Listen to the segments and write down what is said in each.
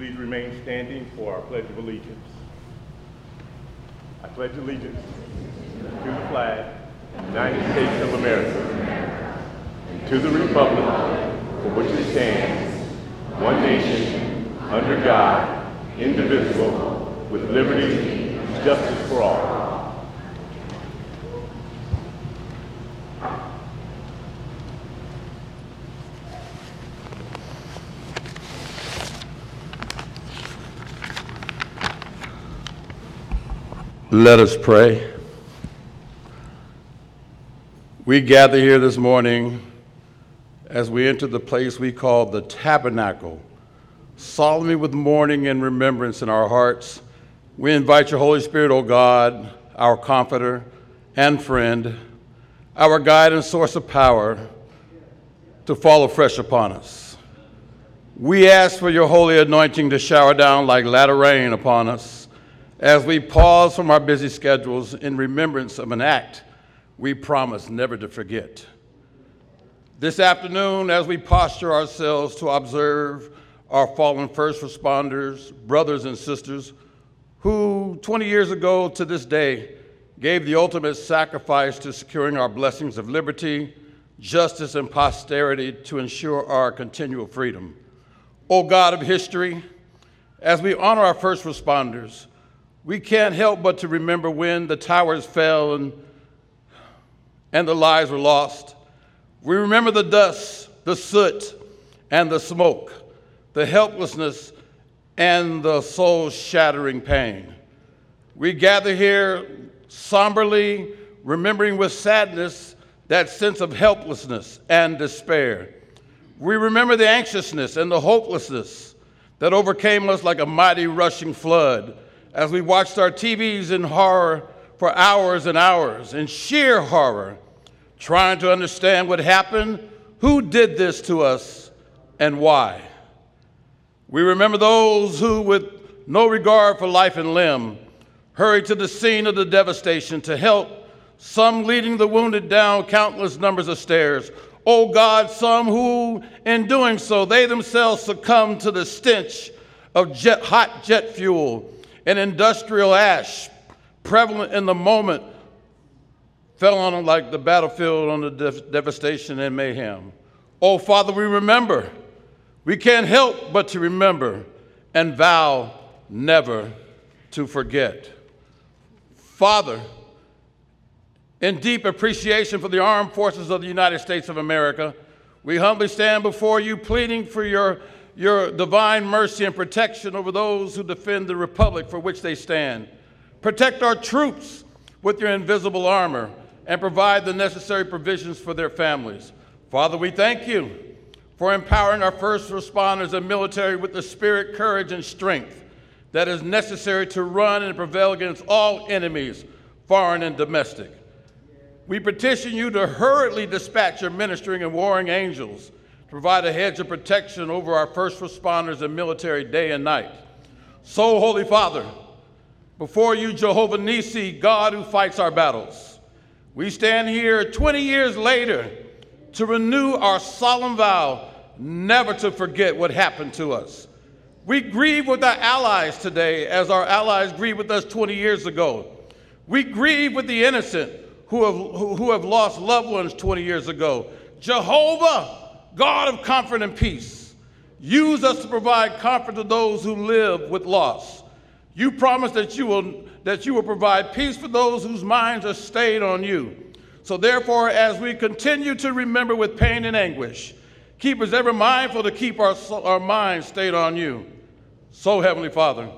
please remain standing for our Pledge of Allegiance? I pledge allegiance to the flag of the United States of America and to the republic for which it stands, one nation, under God, indivisible, with liberty and justice for all. Let us pray. We gather here this morning as we enter the place we call the tabernacle, solemnly with mourning and remembrance in our hearts. We invite your Holy Spirit, O God, our comforter and friend, our guide and source of power, to fall afresh upon us. We ask for your holy anointing to shower down like latter rain upon us as we pause from our busy schedules in remembrance of an act we promise never to forget. This afternoon, as we posture ourselves to observe our fallen first responders, brothers and sisters, who 20 years ago to this day gave the ultimate sacrifice to securing our blessings of liberty, justice, and posterity to ensure our continual freedom. O God of history, as we honor our first responders, we can't help but to remember when the towers fell and, and the lives were lost. We remember the dust, the soot, and the smoke, the helplessness, and the soul shattering pain. We gather here somberly, remembering with sadness that sense of helplessness and despair. We remember the anxiousness and the hopelessness that overcame us like a mighty rushing flood as we watched our TVs in horror for hours and hours, in sheer horror, trying to understand what happened, who did this to us, and why. We remember those who, with no regard for life and limb, hurried to the scene of the devastation to help, some leading the wounded down countless numbers of stairs. Oh God, some who, in doing so, they themselves succumbed to the stench of jet, hot jet fuel and industrial ash prevalent in the moment fell on them like the battlefield on the dev- devastation and mayhem. Oh, Father, we remember. We can't help but to remember and vow never to forget. Father, in deep appreciation for the armed forces of the United States of America, we humbly stand before you pleading for your your divine mercy and protection over those who defend the republic for which they stand. Protect our troops with your invisible armor and provide the necessary provisions for their families. Father, we thank you for empowering our first responders and military with the spirit, courage, and strength that is necessary to run and prevail against all enemies, foreign and domestic. We petition you to hurriedly dispatch your ministering and warring angels provide a hedge of protection over our first responders and military day and night. So, Holy Father, before you, Jehovah Nisi, God who fights our battles, we stand here 20 years later to renew our solemn vow never to forget what happened to us. We grieve with our allies today as our allies grieved with us 20 years ago. We grieve with the innocent who have, who have lost loved ones 20 years ago. Jehovah, God of comfort and peace, use us to provide comfort to those who live with loss. You promise that you will, that you will provide peace for those whose minds are stayed on you. So, therefore, as we continue to remember with pain and anguish, keep us ever mindful to keep our, our minds stayed on you. So, Heavenly Father,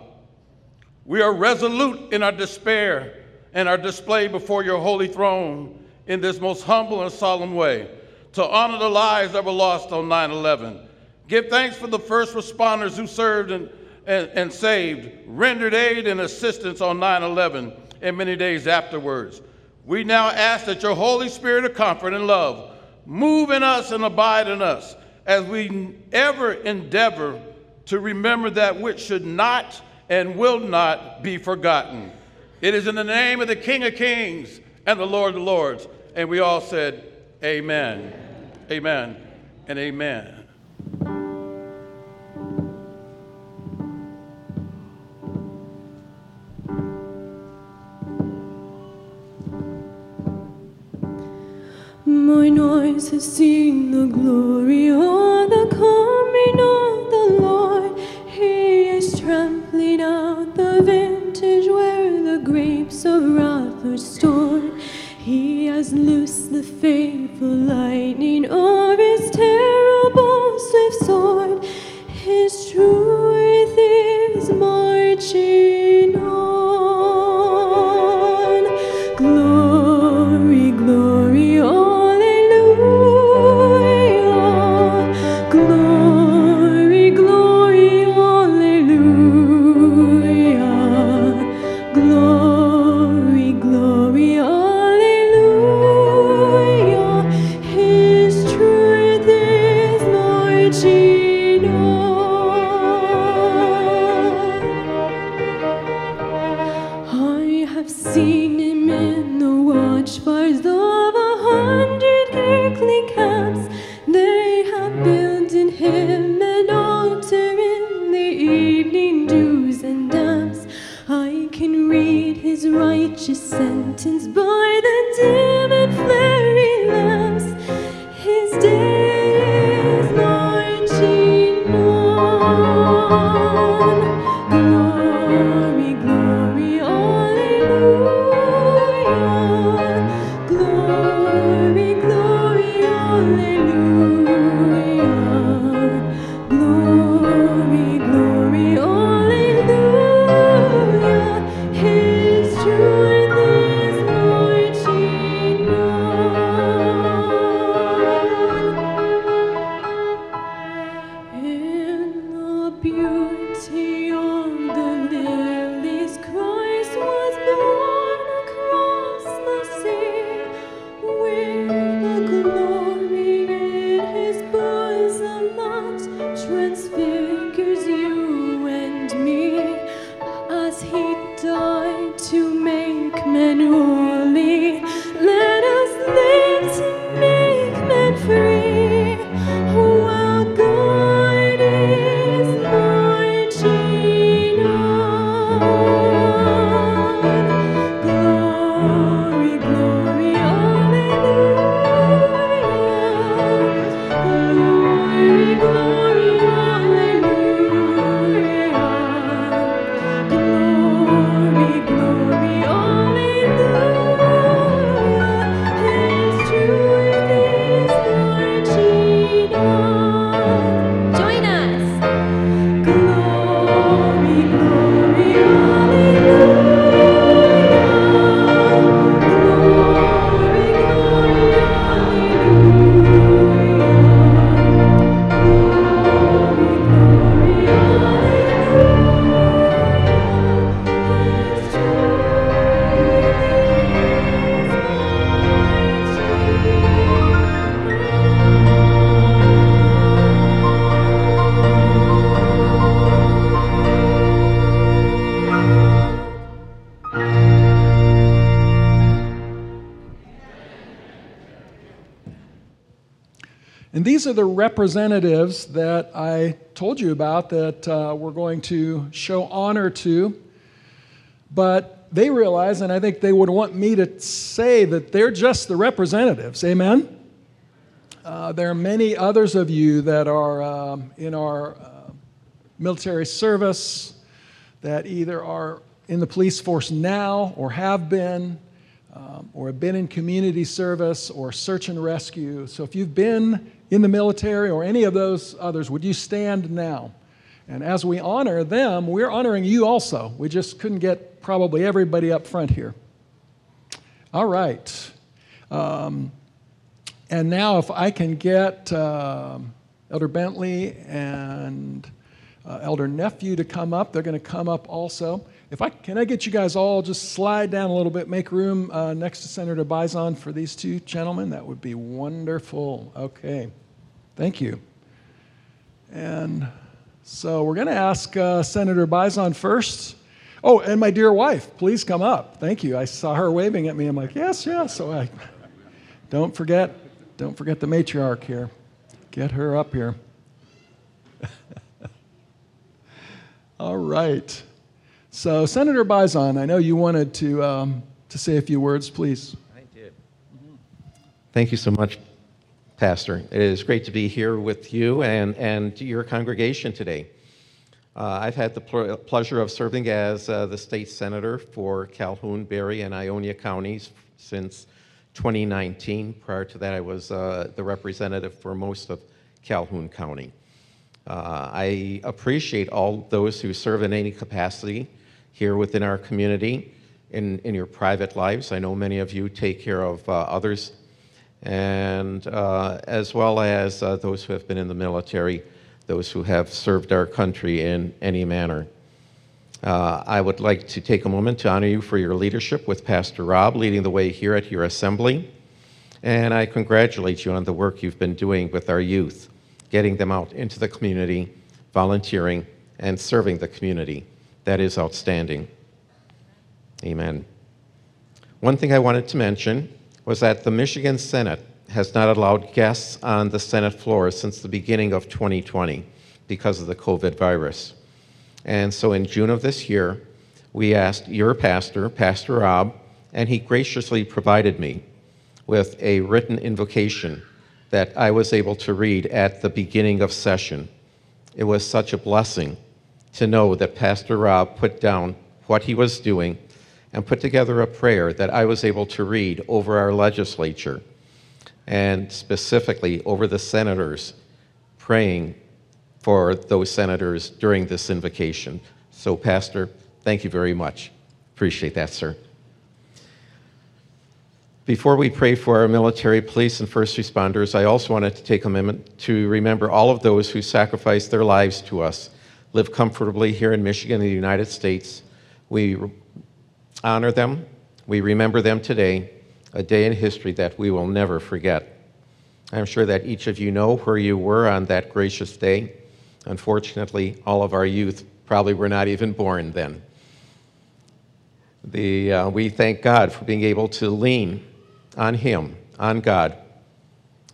we are resolute in our despair and our display before your holy throne in this most humble and solemn way to honor the lives that were lost on 9 11. Give thanks for the first responders who served and, and, and saved, rendered aid and assistance on 9 11 and many days afterwards. We now ask that your Holy Spirit of comfort and love move in us and abide in us as we ever endeavor to remember that which should not and will not be forgotten. It is in the name of the King of Kings and the Lord of Lords. And we all said, Amen. Amen. And amen. My eyes have seen the glory of the coming of. In are the representatives that I told you about that uh, we're going to show honor to. But they realize, and I think they would want me to say that they're just the representatives. Amen? Uh, there are many others of you that are um, in our uh, military service that either are in the police force now or have been, um, or have been in community service or search and rescue. So if you've been in the military or any of those others, would you stand now? And as we honor them, we're honoring you also. We just couldn't get probably everybody up front here. All right. Um, and now, if I can get um Elder Bentley and uh, Elder Nephew to come up, they're going to come up also. If I can, I get you guys all just slide down a little bit, make room uh, next to Senator Bizon for these two gentlemen. That would be wonderful. Okay, thank you. And so we're going to ask uh, Senator Bizon first. Oh, and my dear wife, please come up. Thank you. I saw her waving at me. I'm like, yes, yes. So I don't forget, don't forget the matriarch here. Get her up here. All right. So, Senator Bizon, I know you wanted to, um, to say a few words, please. I did. Thank you so much, Pastor. It is great to be here with you and, and your congregation today. Uh, I've had the pl- pleasure of serving as uh, the state senator for Calhoun, Barry, and Ionia counties since 2019. Prior to that, I was uh, the representative for most of Calhoun County. Uh, I appreciate all those who serve in any capacity here within our community in, in your private lives. I know many of you take care of uh, others, and uh, as well as uh, those who have been in the military, those who have served our country in any manner. Uh, I would like to take a moment to honor you for your leadership with Pastor Rob leading the way here at your assembly. And I congratulate you on the work you've been doing with our youth, getting them out into the community, volunteering, and serving the community. That is outstanding. Amen. One thing I wanted to mention was that the Michigan Senate has not allowed guests on the Senate floor since the beginning of 2020 because of the COVID virus. And so in June of this year, we asked your pastor, Pastor Rob, and he graciously provided me with a written invocation that I was able to read at the beginning of session. It was such a blessing to know that Pastor Rob put down what he was doing and put together a prayer that I was able to read over our legislature and specifically over the senators praying for those senators during this invocation. So, Pastor, thank you very much. Appreciate that, sir. Before we pray for our military, police, and first responders, I also wanted to take a moment to remember all of those who sacrificed their lives to us, live comfortably here in Michigan and the United States. We honor them, we remember them today, a day in history that we will never forget. I'm sure that each of you know where you were on that gracious day. Unfortunately, all of our youth probably were not even born then. The, uh, we thank God for being able to lean on Him, on God,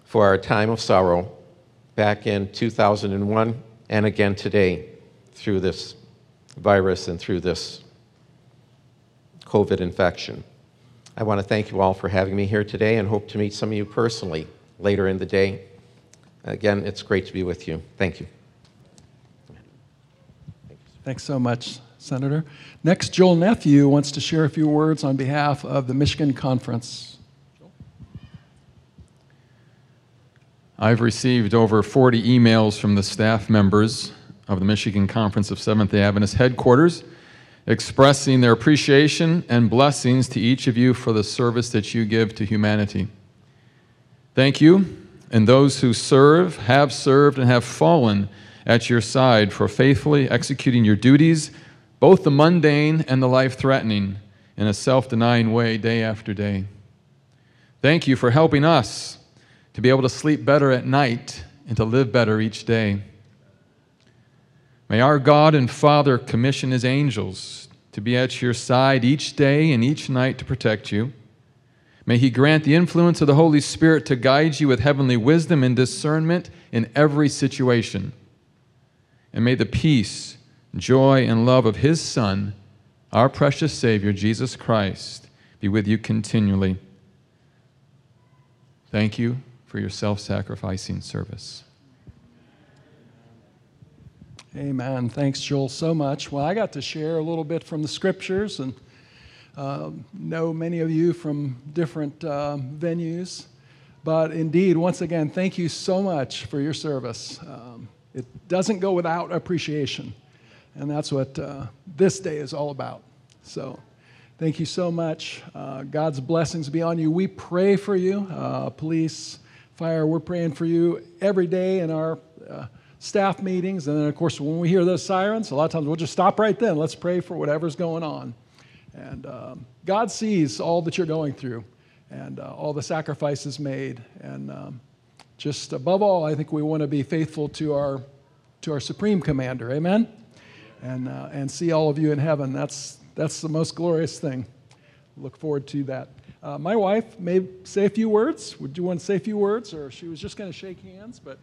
for our time of sorrow back in 2001 and again today through this virus and through this COVID infection. I want to thank you all for having me here today and hope to meet some of you personally later in the day. Again, it's great to be with you. Thank you. Thanks so much, Senator. Next, Joel Nephew wants to share a few words on behalf of the Michigan Conference. I've received over 40 emails from the staff members of the Michigan Conference of Seventh day Adventist headquarters expressing their appreciation and blessings to each of you for the service that you give to humanity. Thank you, and those who serve, have served, and have fallen at your side for faithfully executing your duties, both the mundane and the life threatening, in a self denying way day after day. Thank you for helping us to be able to sleep better at night and to live better each day. May our God and Father commission his angels to be at your side each day and each night to protect you. May he grant the influence of the Holy Spirit to guide you with heavenly wisdom and discernment in every situation. And may the peace, joy, and love of his Son, our precious Savior, Jesus Christ, be with you continually. Thank you for your self sacrificing service. Amen. Thanks, Joel, so much. Well, I got to share a little bit from the scriptures and uh, know many of you from different uh, venues. But indeed, once again, thank you so much for your service. Um, it doesn't go without appreciation. And that's what uh, this day is all about. So thank you so much. Uh, God's blessings be on you. We pray for you, uh, police, fire. We're praying for you every day in our uh, staff meetings. And then, of course, when we hear those sirens, a lot of times we'll just stop right then. Let's pray for whatever's going on. And um, God sees all that you're going through and uh, all the sacrifices made. And um, just above all, I think we want to be faithful to our, to our supreme commander. Amen? And, uh, and see all of you in heaven. That's, that's the most glorious thing. Look forward to that. Uh, my wife may say a few words. Would you want to say a few words? Or she was just going to shake hands, but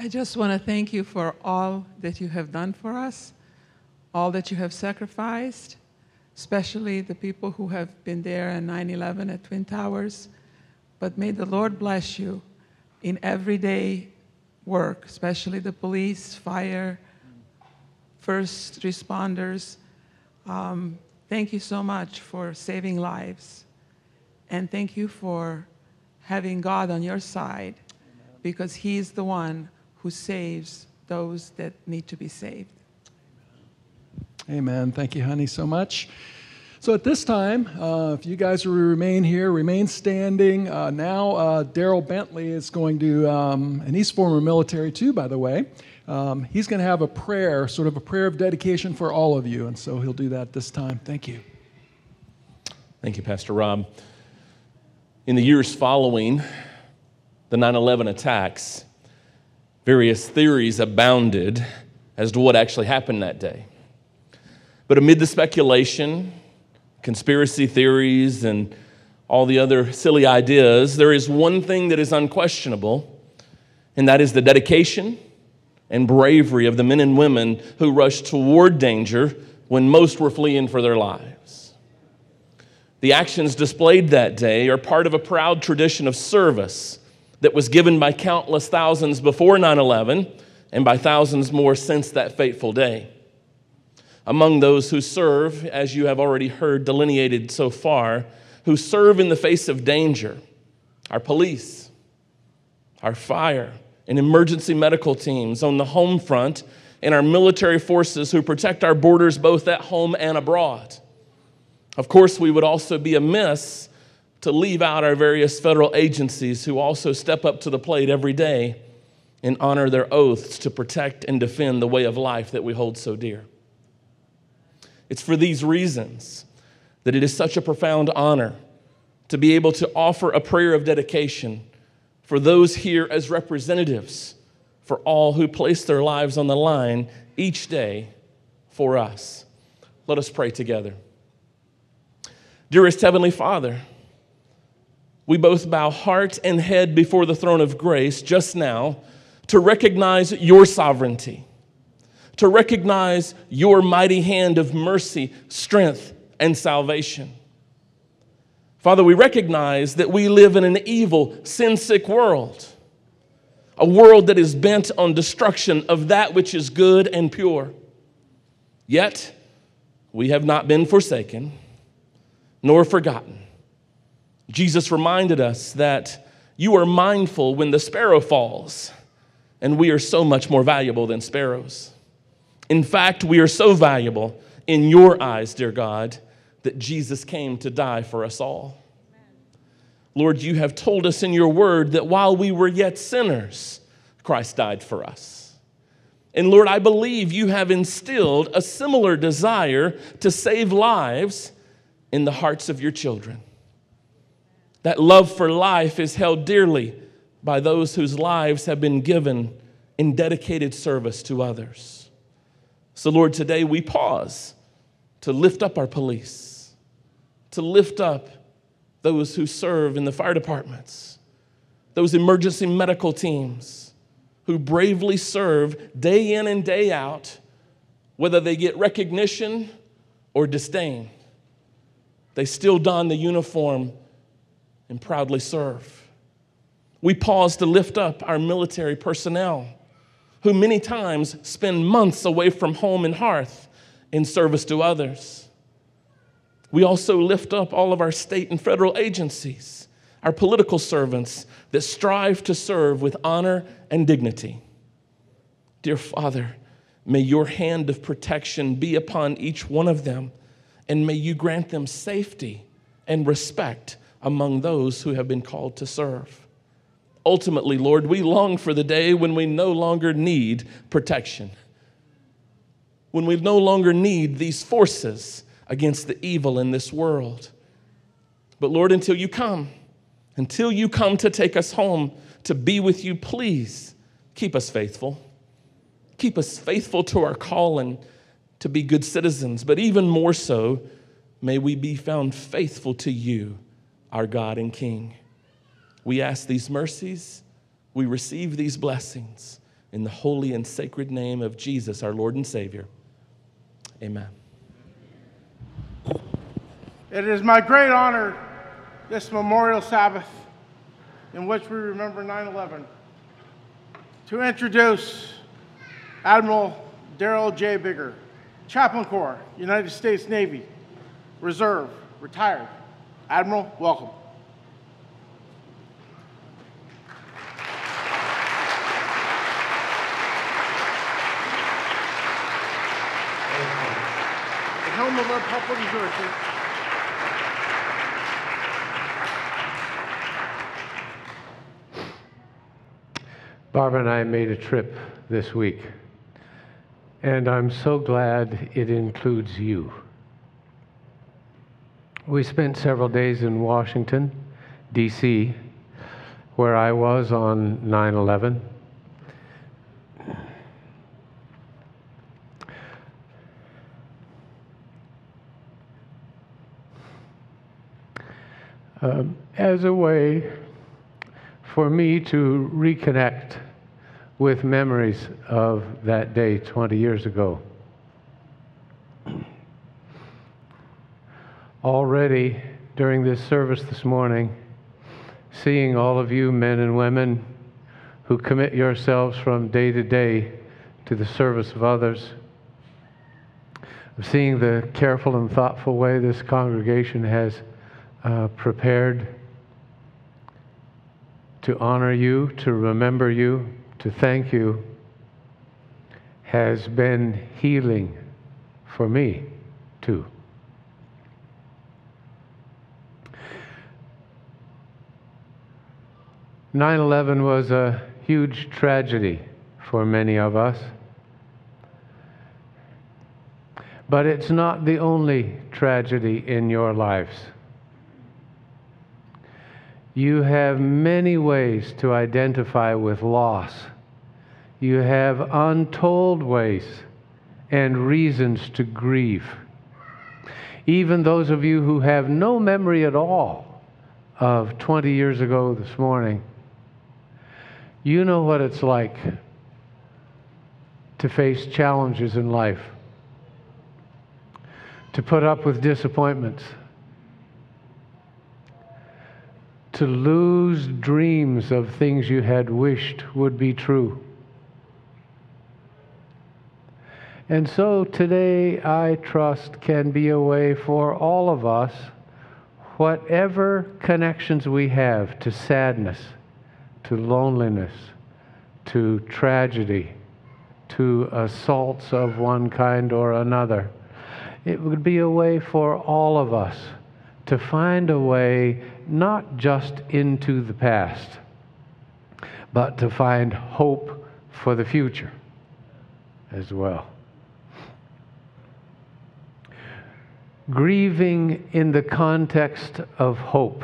I just want to thank you for all that you have done for us, all that you have sacrificed, especially the people who have been there on 9 11 at Twin Towers. but may the Lord bless you in everyday work, especially the police, fire, first responders. Um, thank you so much for saving lives. And thank you for having God on your side because He is the one who saves those that need to be saved. Amen. Thank you, honey, so much. So at this time, uh, if you guys will remain here, remain standing. Uh, now, uh, Daryl Bentley is going to, um, and he's former military too, by the way. Um, he's going to have a prayer, sort of a prayer of dedication for all of you, and so he'll do that this time. Thank you. Thank you, Pastor Rob. In the years following the 9 11 attacks, various theories abounded as to what actually happened that day. But amid the speculation, conspiracy theories, and all the other silly ideas, there is one thing that is unquestionable, and that is the dedication and bravery of the men and women who rushed toward danger when most were fleeing for their lives. The actions displayed that day are part of a proud tradition of service that was given by countless thousands before 9 11 and by thousands more since that fateful day among those who serve, as you have already heard delineated so far, who serve in the face of danger our police, our fire and emergency medical teams on the home front, and our military forces who protect our borders both at home and abroad. Of course, we would also be amiss to leave out our various federal agencies who also step up to the plate every day and honor their oaths to protect and defend the way of life that we hold so dear. It's for these reasons that it is such a profound honor to be able to offer a prayer of dedication for those here as representatives for all who place their lives on the line each day for us. Let us pray together. Dearest Heavenly Father, we both bow heart and head before the throne of grace just now to recognize your sovereignty to recognize your mighty hand of mercy, strength, and salvation. Father, we recognize that we live in an evil, sin sick world, a world that is bent on destruction of that which is good and pure. Yet, we have not been forsaken nor forgotten. Jesus reminded us that you are mindful when the sparrow falls, and we are so much more valuable than sparrows. In fact, we are so valuable in your eyes, dear God, that Jesus came to die for us all. Lord, you have told us in your word that while we were yet sinners, Christ died for us. And Lord, I believe you have instilled a similar desire to save lives in the hearts of your children. That love for life is held dearly by those whose lives have been given in dedicated service to others. So, Lord, today we pause to lift up our police, to lift up those who serve in the fire departments, those emergency medical teams who bravely serve day in and day out, whether they get recognition or disdain. They still don the uniform and proudly serve. We pause to lift up our military personnel who many times spend months away from home and hearth in service to others. We also lift up all of our state and federal agencies, our political servants that strive to serve with honor and dignity. Dear Father, may your hand of protection be upon each one of them, and may you grant them safety and respect among those who have been called to serve. Ultimately, Lord, we long for the day when we no longer need protection, when we no longer need these forces against the evil in this world. But Lord, until you come, until you come to take us home to be with you, please keep us faithful. Keep us faithful to our calling to be good citizens, but even more so, may we be found faithful to you, our God and King. We ask these mercies, we receive these blessings in the holy and sacred name of Jesus, our Lord and Savior. Amen. It is my great honor this Memorial Sabbath in which we remember 9 11. To introduce Admiral Darold J. Bigger, Chaplain Corps, United States Navy, Reserve, retired. Admiral, welcome. The helm of our public reserve. Barbara and I made a trip this week, and I'm so glad it includes you. We spent several days in Washington, D.C., where I was on 9 11. Um, as a way for me to reconnect with memories of that day 20 years ago. Already during this service this morning, seeing all of you men and women who commit yourselves from day to day to the service of others, seeing the careful and thoughtful way this congregation has uh, prepared to honor you, to remember you, to thank you, has been healing for me too. Nine eleven was a huge tragedy for many of us. But it's not the only tragedy in your lives. You have many ways to identify with loss. You have untold ways and reasons to grieve. Even those of you who have no memory at all of 20 years ago this morning, you know what it's like to face challenges in life, to put up with disappointments to lose dreams of things you had wished would be true. And so today, I trust, can be a way for all of us, whatever connections we have to sadness, to loneliness, to tragedy, to assaults of one kind or another. It would be a way for all of us to find a way not just into the past, but to find hope for the future as well. Grieving in the context of hope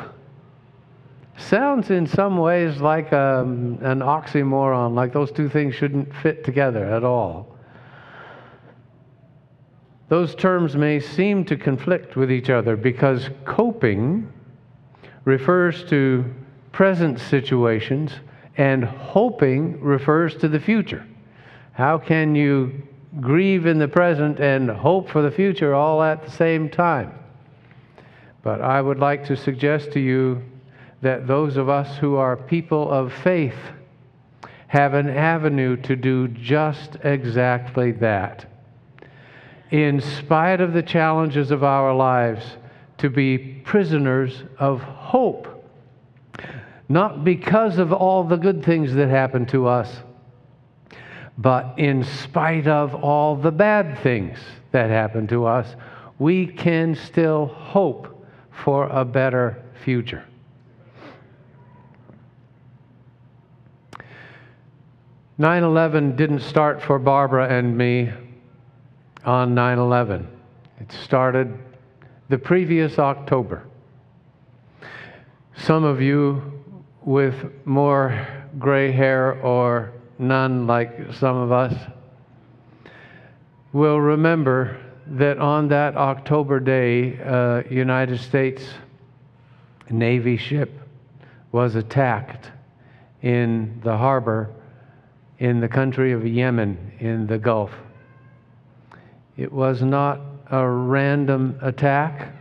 sounds in some ways like um, an oxymoron, like those two things shouldn't fit together at all. Those terms may seem to conflict with each other because coping refers to present situations, and hoping refers to the future. How can you grieve in the present and hope for the future all at the same time? But I would like to suggest to you that those of us who are people of faith have an avenue to do just exactly that. In spite of the challenges of our lives, to be prisoners of hope. Not because of all the good things that happen to us, but in spite of all the bad things that happen to us, we can still hope for a better future. Nine eleven didn't start for Barbara and me on 9 11. It started the previous October. Some of you with more gray hair or none, like some of us, will remember that on that October day, a United States Navy ship was attacked in the harbor in the country of Yemen in the Gulf. It was not a random attack.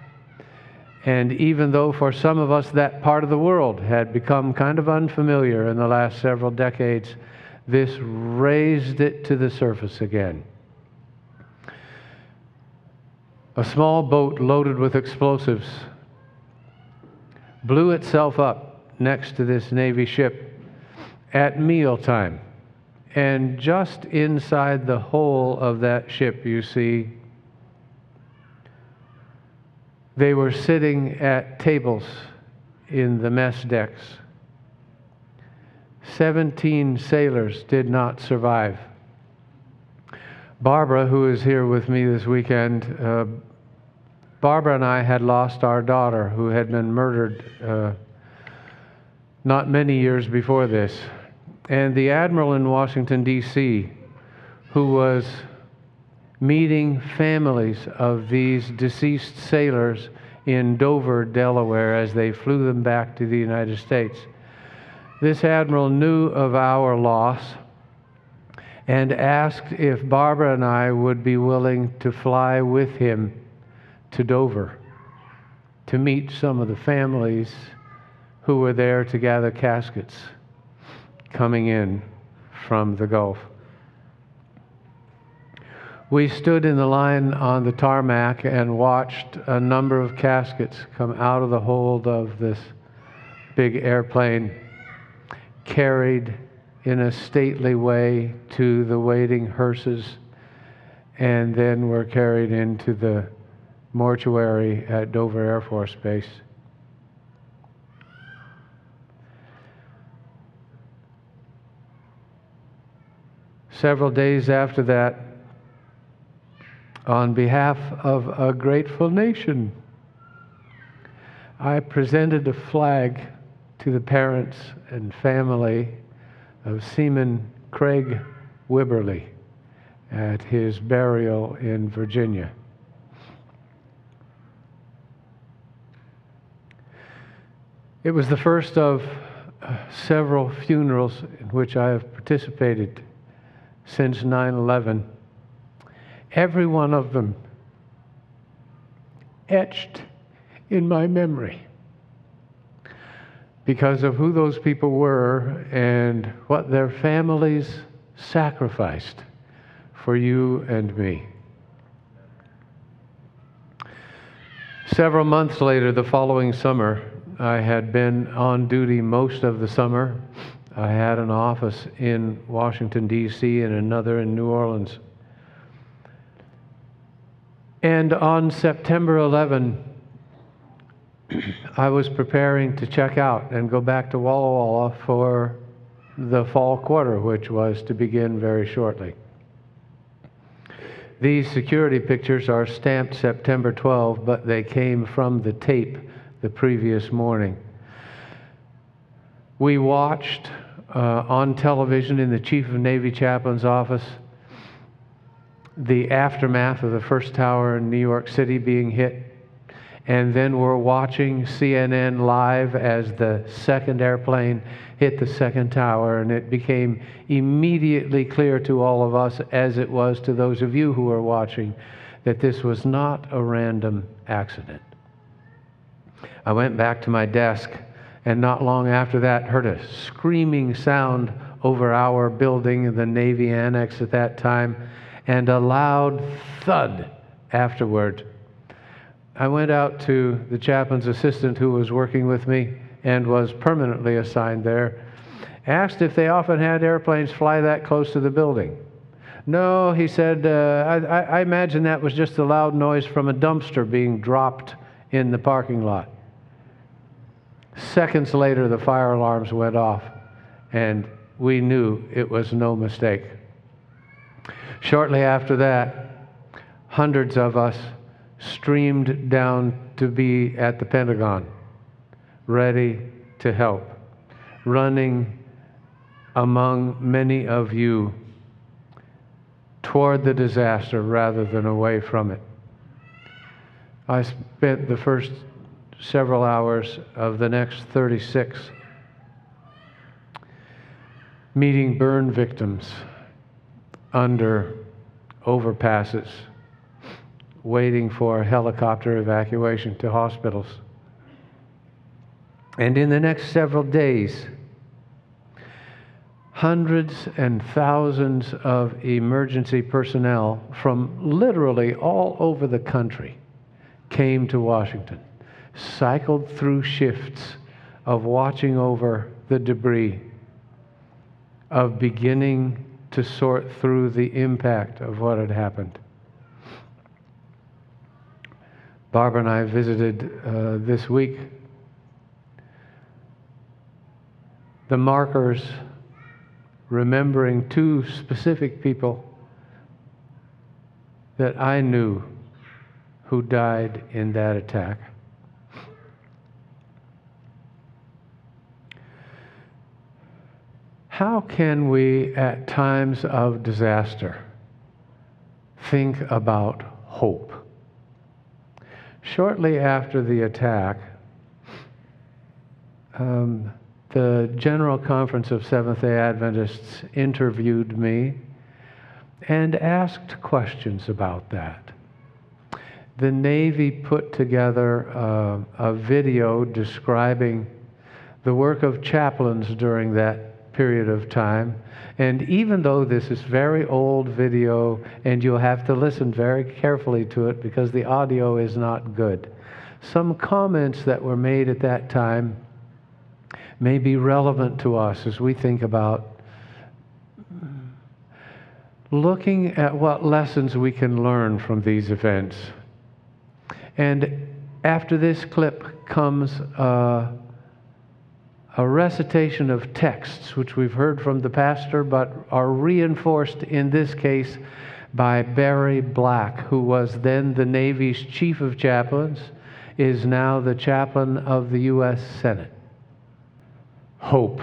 And even though for some of us that part of the world had become kind of unfamiliar in the last several decades, this raised it to the surface again. A small boat loaded with explosives blew itself up next to this Navy ship at mealtime. And just inside the hull of that ship, you see, they were sitting at tables in the mess decks. Seventeen sailors did not survive. Barbara, who is here with me this weekend, uh, Barbara and I had lost our daughter who had been murdered uh, not many years before this. And the admiral in Washington, D.C., who was meeting families of these deceased sailors in Dover, Delaware, as they flew them back to the United States. This admiral knew of our loss and asked if Barbara and I would be willing to fly with him to Dover to meet some of the families who were there to gather caskets coming in from the Gulf. We stood in the line on the tarmac and watched a number of caskets come out of the hold of this big airplane, carried in a stately way to the waiting hearses, and then were carried into the mortuary at Dover Air Force Base. Several days after that, on behalf of a grateful nation, I presented a flag to the parents and family of Seaman Craig Wibberley at his burial in Virginia. It was the first of uh, several funerals in which I have participated since 9 11. Every one of them etched in my memory because of who those people were and what their families sacrificed for you and me. Several months later, the following summer, I had been on duty most of the summer. I had an office in Washington, D.C., and another in New Orleans. And on September 11, I was preparing to check out and go back to Walla Walla for the fall quarter, which was to begin very shortly. These security pictures are stamped September 12, but they came from the tape the previous morning. We watched uh, on television in the Chief of Navy Chaplain's office the aftermath of the first tower in New York City being hit. And then we're watching CNN live as the second airplane hit the second tower. And it became immediately clear to all of us, as it was to those of you who were watching, that this was not a random accident. I went back to my desk, and not long after that, heard a screaming sound over our building, the Navy Annex at that time, and a loud thud afterward. I went out to the chaplain's assistant who was working with me and was permanently assigned there, asked if they often had airplanes fly that close to the building. No, he said, uh, I, I imagine that was just a loud noise from a dumpster being dropped in the parking lot. Seconds later, the fire alarms went off, and we knew it was no mistake. Shortly after that, hundreds of us streamed down to be at the Pentagon, ready to help, running among many of you toward the disaster rather than away from it. I spent the first several hours of the next 36 meeting burn victims under overpasses, waiting for helicopter evacuation to hospitals. And in the next several days, hundreds and thousands of emergency personnel from literally all over the country came to Washington, cycled through shifts of watching over the debris, of beginning to sort through the impact of what had happened. Barbara and I visited uh, this week the markers remembering two specific people that I knew who died in that attack. How can we, at times of disaster, think about hope? Shortly after the attack, um, the General Conference of Seventh day Adventists interviewed me and asked questions about that. The Navy put together uh, a video describing the work of chaplains during that period of time. And even though this is very old video and you'll have to listen very carefully to it because the audio is not good, some comments that were made at that time may be relevant to us as we think about looking at what lessons we can learn from these events. And after this clip comes uh, a recitation of texts, which we've heard from the pastor, but are reinforced in this case by Barry Black, who was then the Navy's chief of chaplains, is now the chaplain of the U.S. Senate. Hope.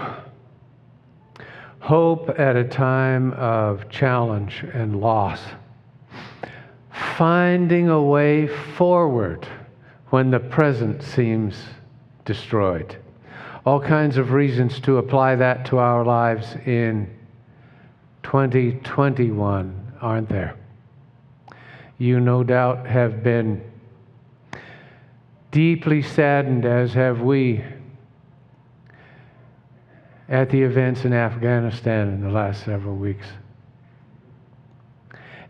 Hope at a time of challenge and loss. Finding a way forward when the present seems destroyed all kinds of reasons to apply that to our lives in 2021, aren't there? You no doubt have been deeply saddened, as have we, at the events in Afghanistan in the last several weeks,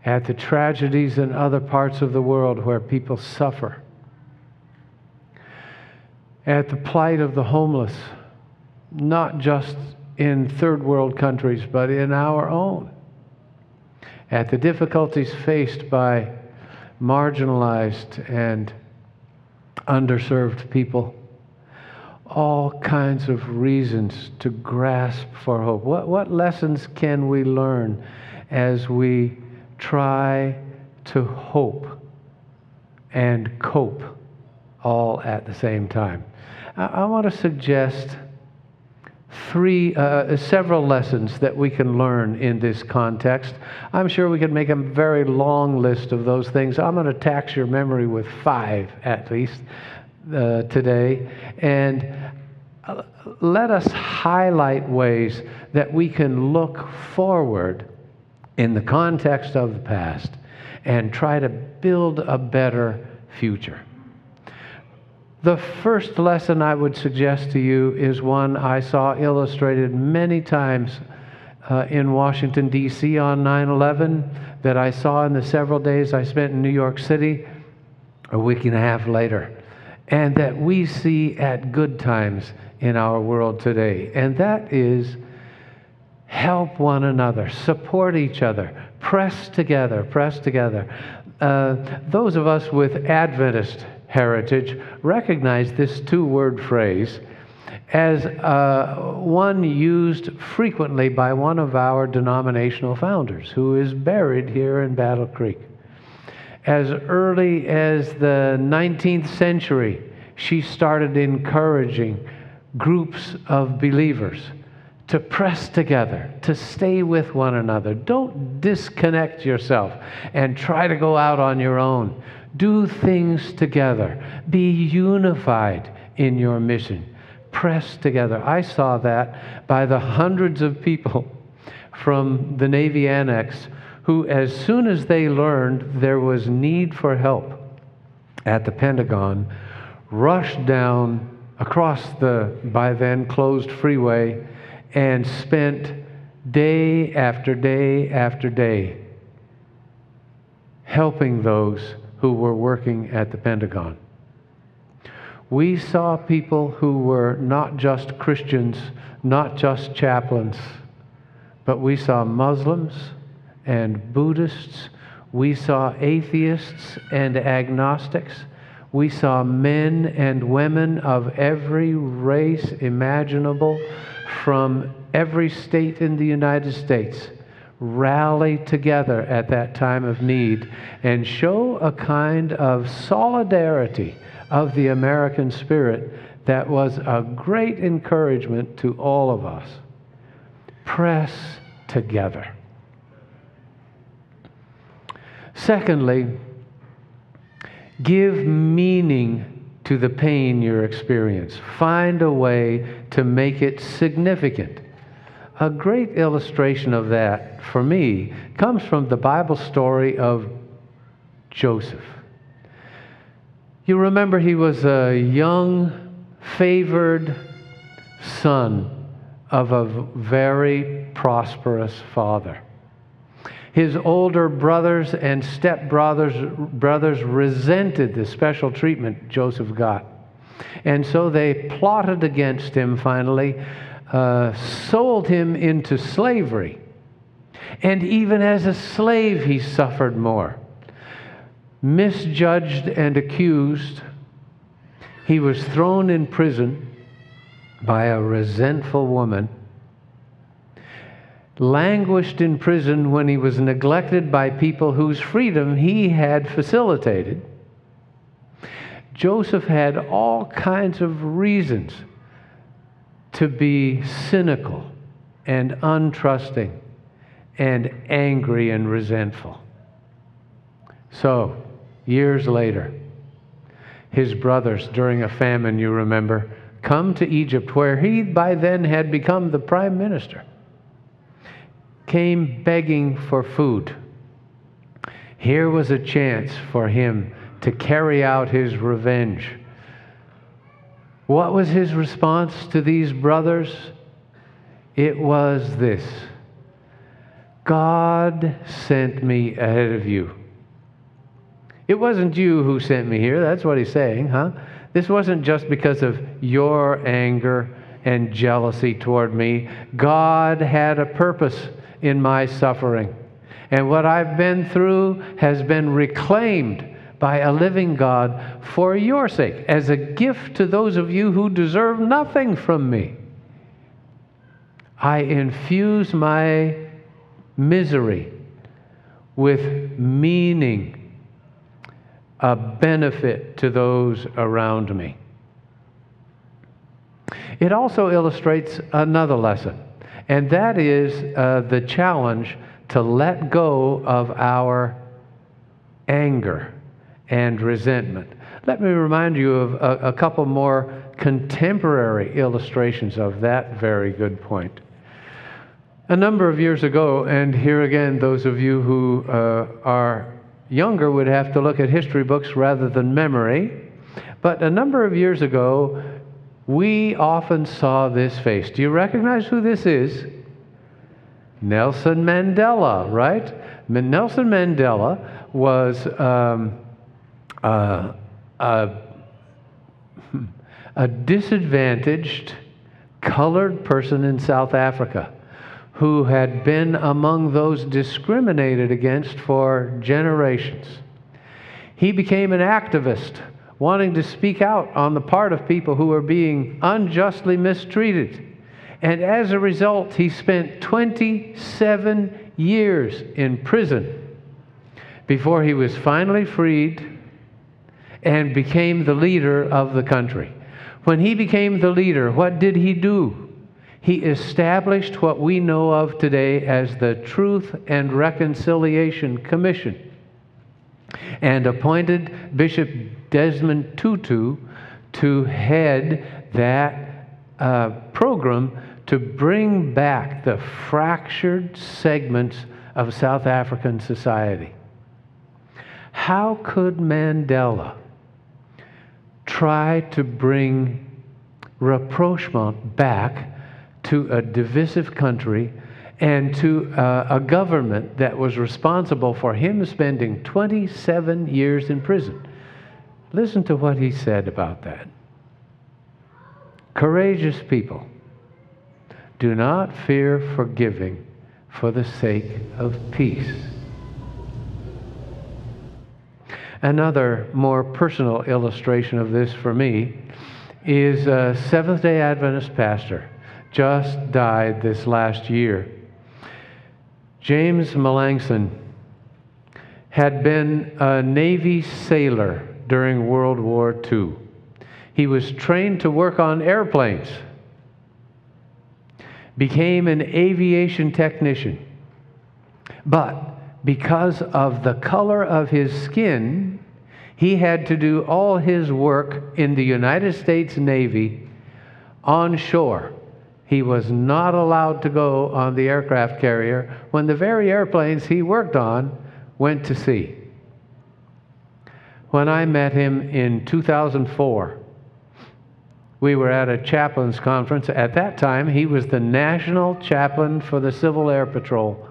at the tragedies in other parts of the world where people suffer at the plight of the homeless, not just in third world countries, but in our own, at the difficulties faced by marginalized and underserved people. All kinds of reasons to grasp for hope. What, what lessons can we learn as we try to hope and cope all at the same time? I, I want to suggest three, uh, several lessons that we can learn in this context. I'm sure we could make a very long list of those things. I'm going to tax your memory with five at least uh, today. And uh, let us highlight ways that we can look forward in the context of the past and try to build a better future. The first lesson I would suggest to you is one I saw illustrated many times uh, in Washington, D.C. on 9 11, that I saw in the several days I spent in New York City a week and a half later, and that we see at good times in our world today. And that is help one another, support each other, press together, press together. Uh, those of us with Adventist heritage recognize this two word phrase as uh, one used frequently by one of our denominational founders who is buried here in Battle Creek. As early as the 19th century, she started encouraging groups of believers to press together, to stay with one another. Don't disconnect yourself and try to go out on your own. Do things together. Be unified in your mission. Press together. I saw that by the hundreds of people from the Navy Annex who, as soon as they learned there was need for help at the Pentagon, rushed down across the by then closed freeway and spent day after day after day helping those who were working at the Pentagon. We saw people who were not just Christians, not just chaplains, but we saw Muslims and Buddhists. We saw atheists and agnostics. We saw men and women of every race imaginable from every state in the United States rally together at that time of need and show a kind of solidarity of the American spirit that was a great encouragement to all of us. Press together. Secondly, give meaning to the pain you experience. Find a way to make it significant. A great illustration of that for me comes from the Bible story of Joseph. You remember he was a young, favored son of a very prosperous father. His older brothers and stepbrothers brothers resented the special treatment Joseph got. And so they plotted against him finally, uh, sold him into slavery. And even as a slave, he suffered more. Misjudged and accused, he was thrown in prison by a resentful woman languished in prison when he was neglected by people whose freedom he had facilitated. Joseph had all kinds of reasons to be cynical and untrusting and angry and resentful. So, years later, his brothers, during a famine, you remember, come to Egypt, where he by then had become the prime minister came begging for food. Here was a chance for him to carry out his revenge. What was his response to these brothers? It was this God sent me ahead of you. It wasn't you who sent me here. That's what he's saying, huh? This wasn't just because of your anger and jealousy toward me. God had a purpose in my suffering. And what I've been through has been reclaimed by a living God for your sake, as a gift to those of you who deserve nothing from me. I infuse my misery with meaning, a benefit to those around me. It also illustrates another lesson and that is uh, the challenge to let go of our anger and resentment. Let me remind you of a, a couple more contemporary illustrations of that very good point. A number of years ago, and here again, those of you who uh, are younger would have to look at history books rather than memory. But a number of years ago, we often saw this face. Do you recognize who this is? Nelson Mandela, right? Nelson Mandela was um, uh, a, a disadvantaged colored person in South Africa who had been among those discriminated against for generations. He became an activist wanting to speak out on the part of people who were being unjustly mistreated. And as a result, he spent 27 years in prison before he was finally freed and became the leader of the country. When he became the leader, what did he do? He established what we know of today as the Truth and Reconciliation Commission and appointed Bishop Desmond Tutu to head that uh, program to bring back the fractured segments of South African society. How could Mandela try to bring rapprochement back to a divisive country and to uh, a government that was responsible for him spending 27 years in prison. Listen to what he said about that. Courageous people do not fear forgiving for the sake of peace. Another more personal illustration of this for me is a Seventh day Adventist pastor, just died this last year. James Melanson had been a Navy sailor during World War II. He was trained to work on airplanes, became an aviation technician. But because of the color of his skin, he had to do all his work in the United States Navy on shore. He was not allowed to go on the aircraft carrier when the very airplanes he worked on went to sea. When I met him in 2004, we were at a chaplain's conference. At that time, he was the national chaplain for the Civil Air Patrol.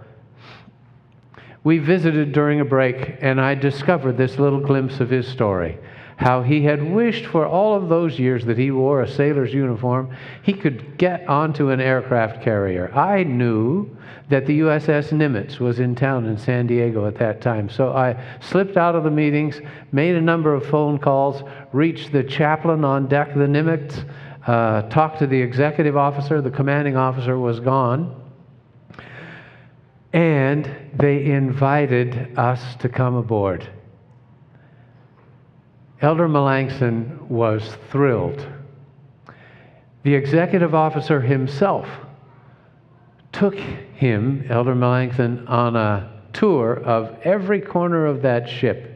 We visited during a break, and I discovered this little glimpse of his story how he had wished for all of those years that he wore a sailor's uniform, he could get onto an aircraft carrier. I knew that the USS Nimitz was in town in San Diego at that time. So I slipped out of the meetings, made a number of phone calls, reached the chaplain on deck, of the Nimitz, uh, talked to the executive officer. The commanding officer was gone. And they invited us to come aboard. Elder Melanson was thrilled. The executive officer himself took him, Elder Melanson, on a tour of every corner of that ship.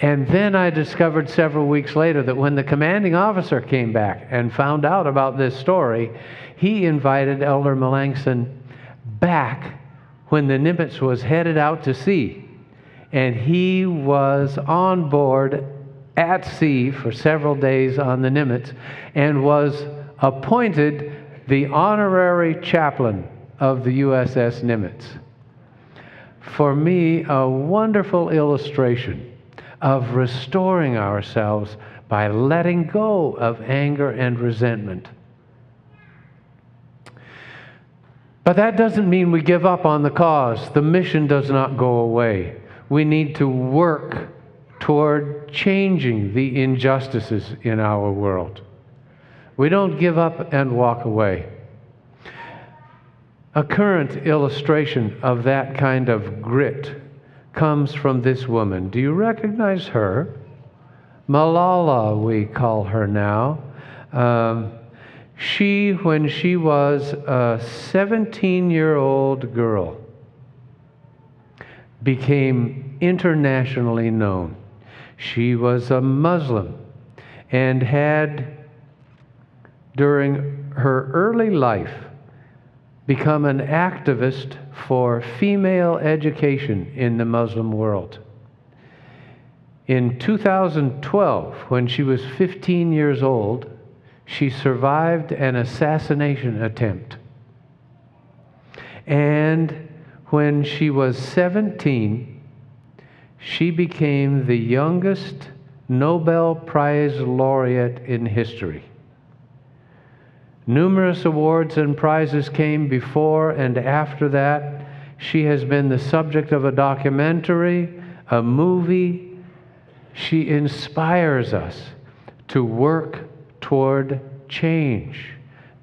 And then I discovered several weeks later that when the commanding officer came back and found out about this story, he invited Elder Melanson back when the Nimitz was headed out to sea and he was on board at sea for several days on the Nimitz and was appointed the honorary chaplain of the USS Nimitz. For me, a wonderful illustration of restoring ourselves by letting go of anger and resentment. But that doesn't mean we give up on the cause. The mission does not go away we need to work toward changing the injustices in our world. We don't give up and walk away. A current illustration of that kind of grit comes from this woman. Do you recognize her? Malala, we call her now. Um, she, when she was a 17 year old girl, became internationally known. She was a Muslim and had, during her early life, become an activist for female education in the Muslim world. In 2012, when she was 15 years old, she survived an assassination attempt. And when she was 17, she became the youngest Nobel Prize laureate in history. Numerous awards and prizes came before and after that. She has been the subject of a documentary, a movie. She inspires us to work toward change.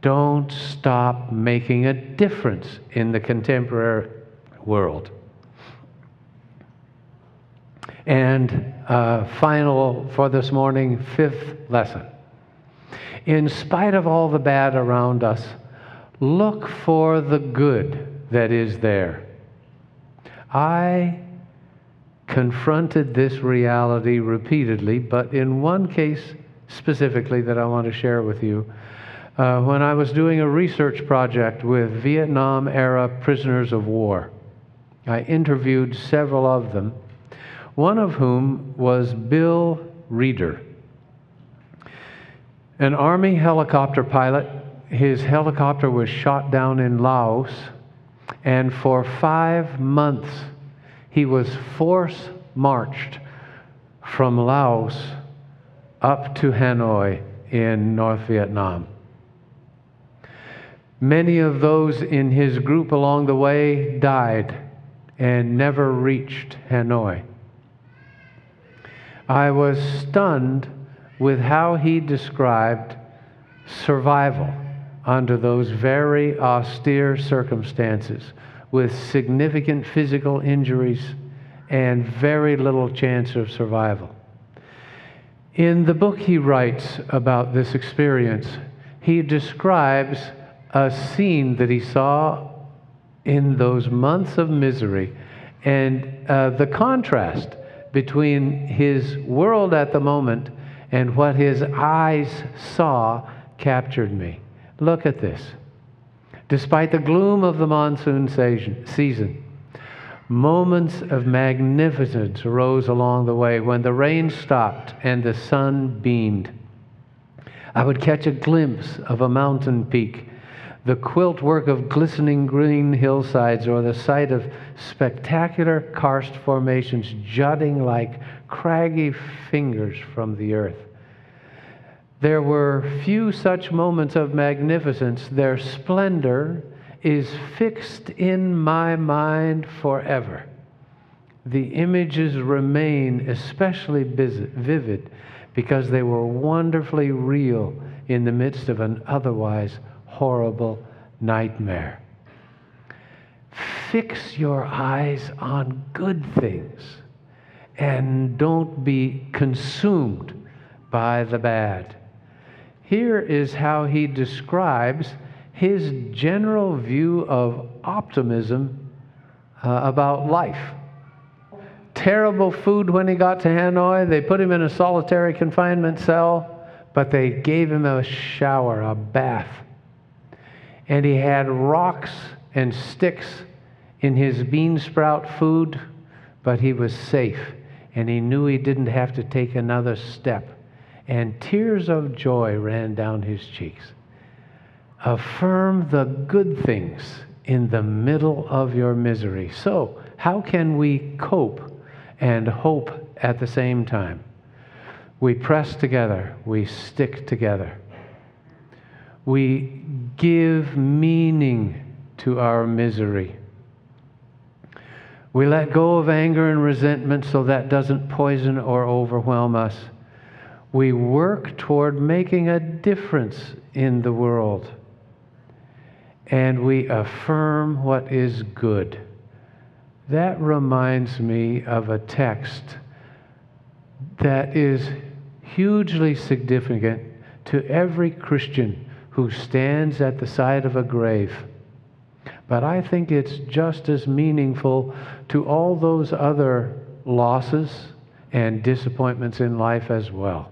Don't stop making a difference in the contemporary world. And uh, final for this morning, fifth lesson. In spite of all the bad around us, look for the good that is there. I confronted this reality repeatedly, but in one case specifically that I want to share with you, uh, when I was doing a research project with Vietnam era prisoners of war. I interviewed several of them, one of whom was Bill Reeder. An Army helicopter pilot, his helicopter was shot down in Laos, and for five months he was force marched from Laos up to Hanoi in North Vietnam. Many of those in his group along the way died and never reached Hanoi. I was stunned with how he described survival under those very austere circumstances with significant physical injuries and very little chance of survival. In the book he writes about this experience, he describes a scene that he saw in those months of misery and uh, the contrast between his world at the moment and what his eyes saw captured me. Look at this. Despite the gloom of the monsoon season, moments of magnificence arose along the way when the rain stopped and the sun beamed. I would catch a glimpse of a mountain peak the quilt work of glistening green hillsides or the sight of spectacular karst formations jutting like craggy fingers from the earth. There were few such moments of magnificence. Their splendor is fixed in my mind forever. The images remain especially vivid because they were wonderfully real in the midst of an otherwise horrible nightmare. Fix your eyes on good things and don't be consumed by the bad. Here is how he describes his general view of optimism uh, about life. Terrible food when he got to Hanoi. They put him in a solitary confinement cell, but they gave him a shower, a bath and he had rocks and sticks in his bean sprout food, but he was safe and he knew he didn't have to take another step. And tears of joy ran down his cheeks. Affirm the good things in the middle of your misery. So, how can we cope and hope at the same time? We press together, we stick together. We give meaning to our misery. We let go of anger and resentment so that doesn't poison or overwhelm us. We work toward making a difference in the world. And we affirm what is good. That reminds me of a text that is hugely significant to every Christian who stands at the side of a grave. But I think it's just as meaningful to all those other losses and disappointments in life as well.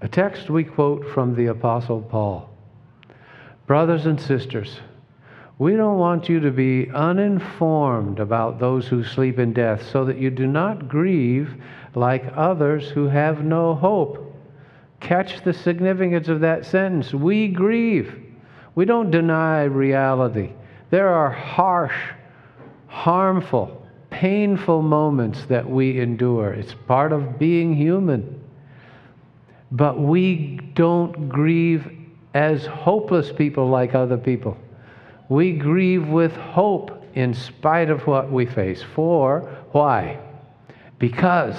A text we quote from the Apostle Paul Brothers and sisters, we don't want you to be uninformed about those who sleep in death, so that you do not grieve like others who have no hope. Catch the significance of that sentence. We grieve. We don't deny reality. There are harsh, harmful, painful moments that we endure. It's part of being human. But we don't grieve as hopeless people like other people. We grieve with hope in spite of what we face. For why? Because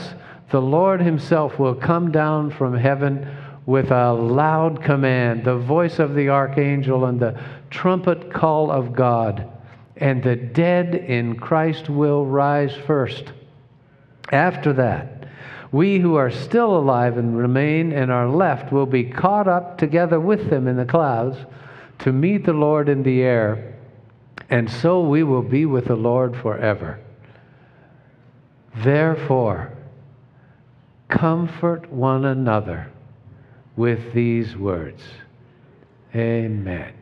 the Lord Himself will come down from heaven with a loud command, the voice of the archangel and the trumpet call of God, and the dead in Christ will rise first. After that, we who are still alive and remain and are left will be caught up together with them in the clouds to meet the Lord in the air, and so we will be with the Lord forever. Therefore, comfort one another with these words Amen.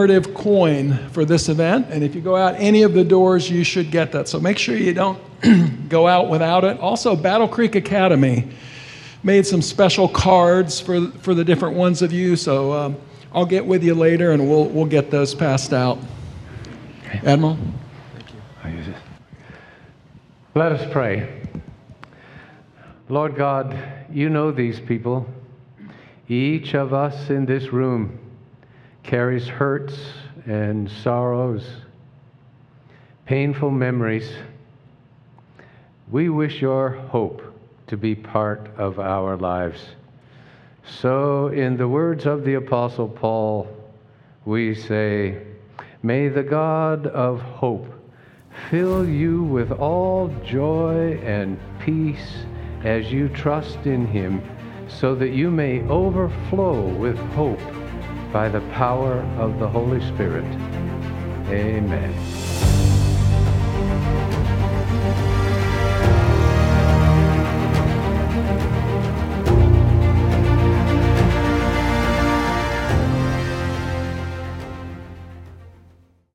Commemorative coin for this event. And if you go out any of the doors, you should get that. So make sure you don't go out without it. Also, Battle Creek Academy made some special cards for, for the different ones of you. So um, I'll get with you later and we'll, we'll get those passed out. Admiral? Thank you. Let us pray. Lord God, you know these people. Each of us in this room carries hurts and sorrows, painful memories. We wish your hope to be part of our lives. So, in the words of the Apostle Paul, we say, May the God of hope fill you with all joy and peace as you trust in him, so that you may overflow with hope by the power of the Holy Spirit. Amen.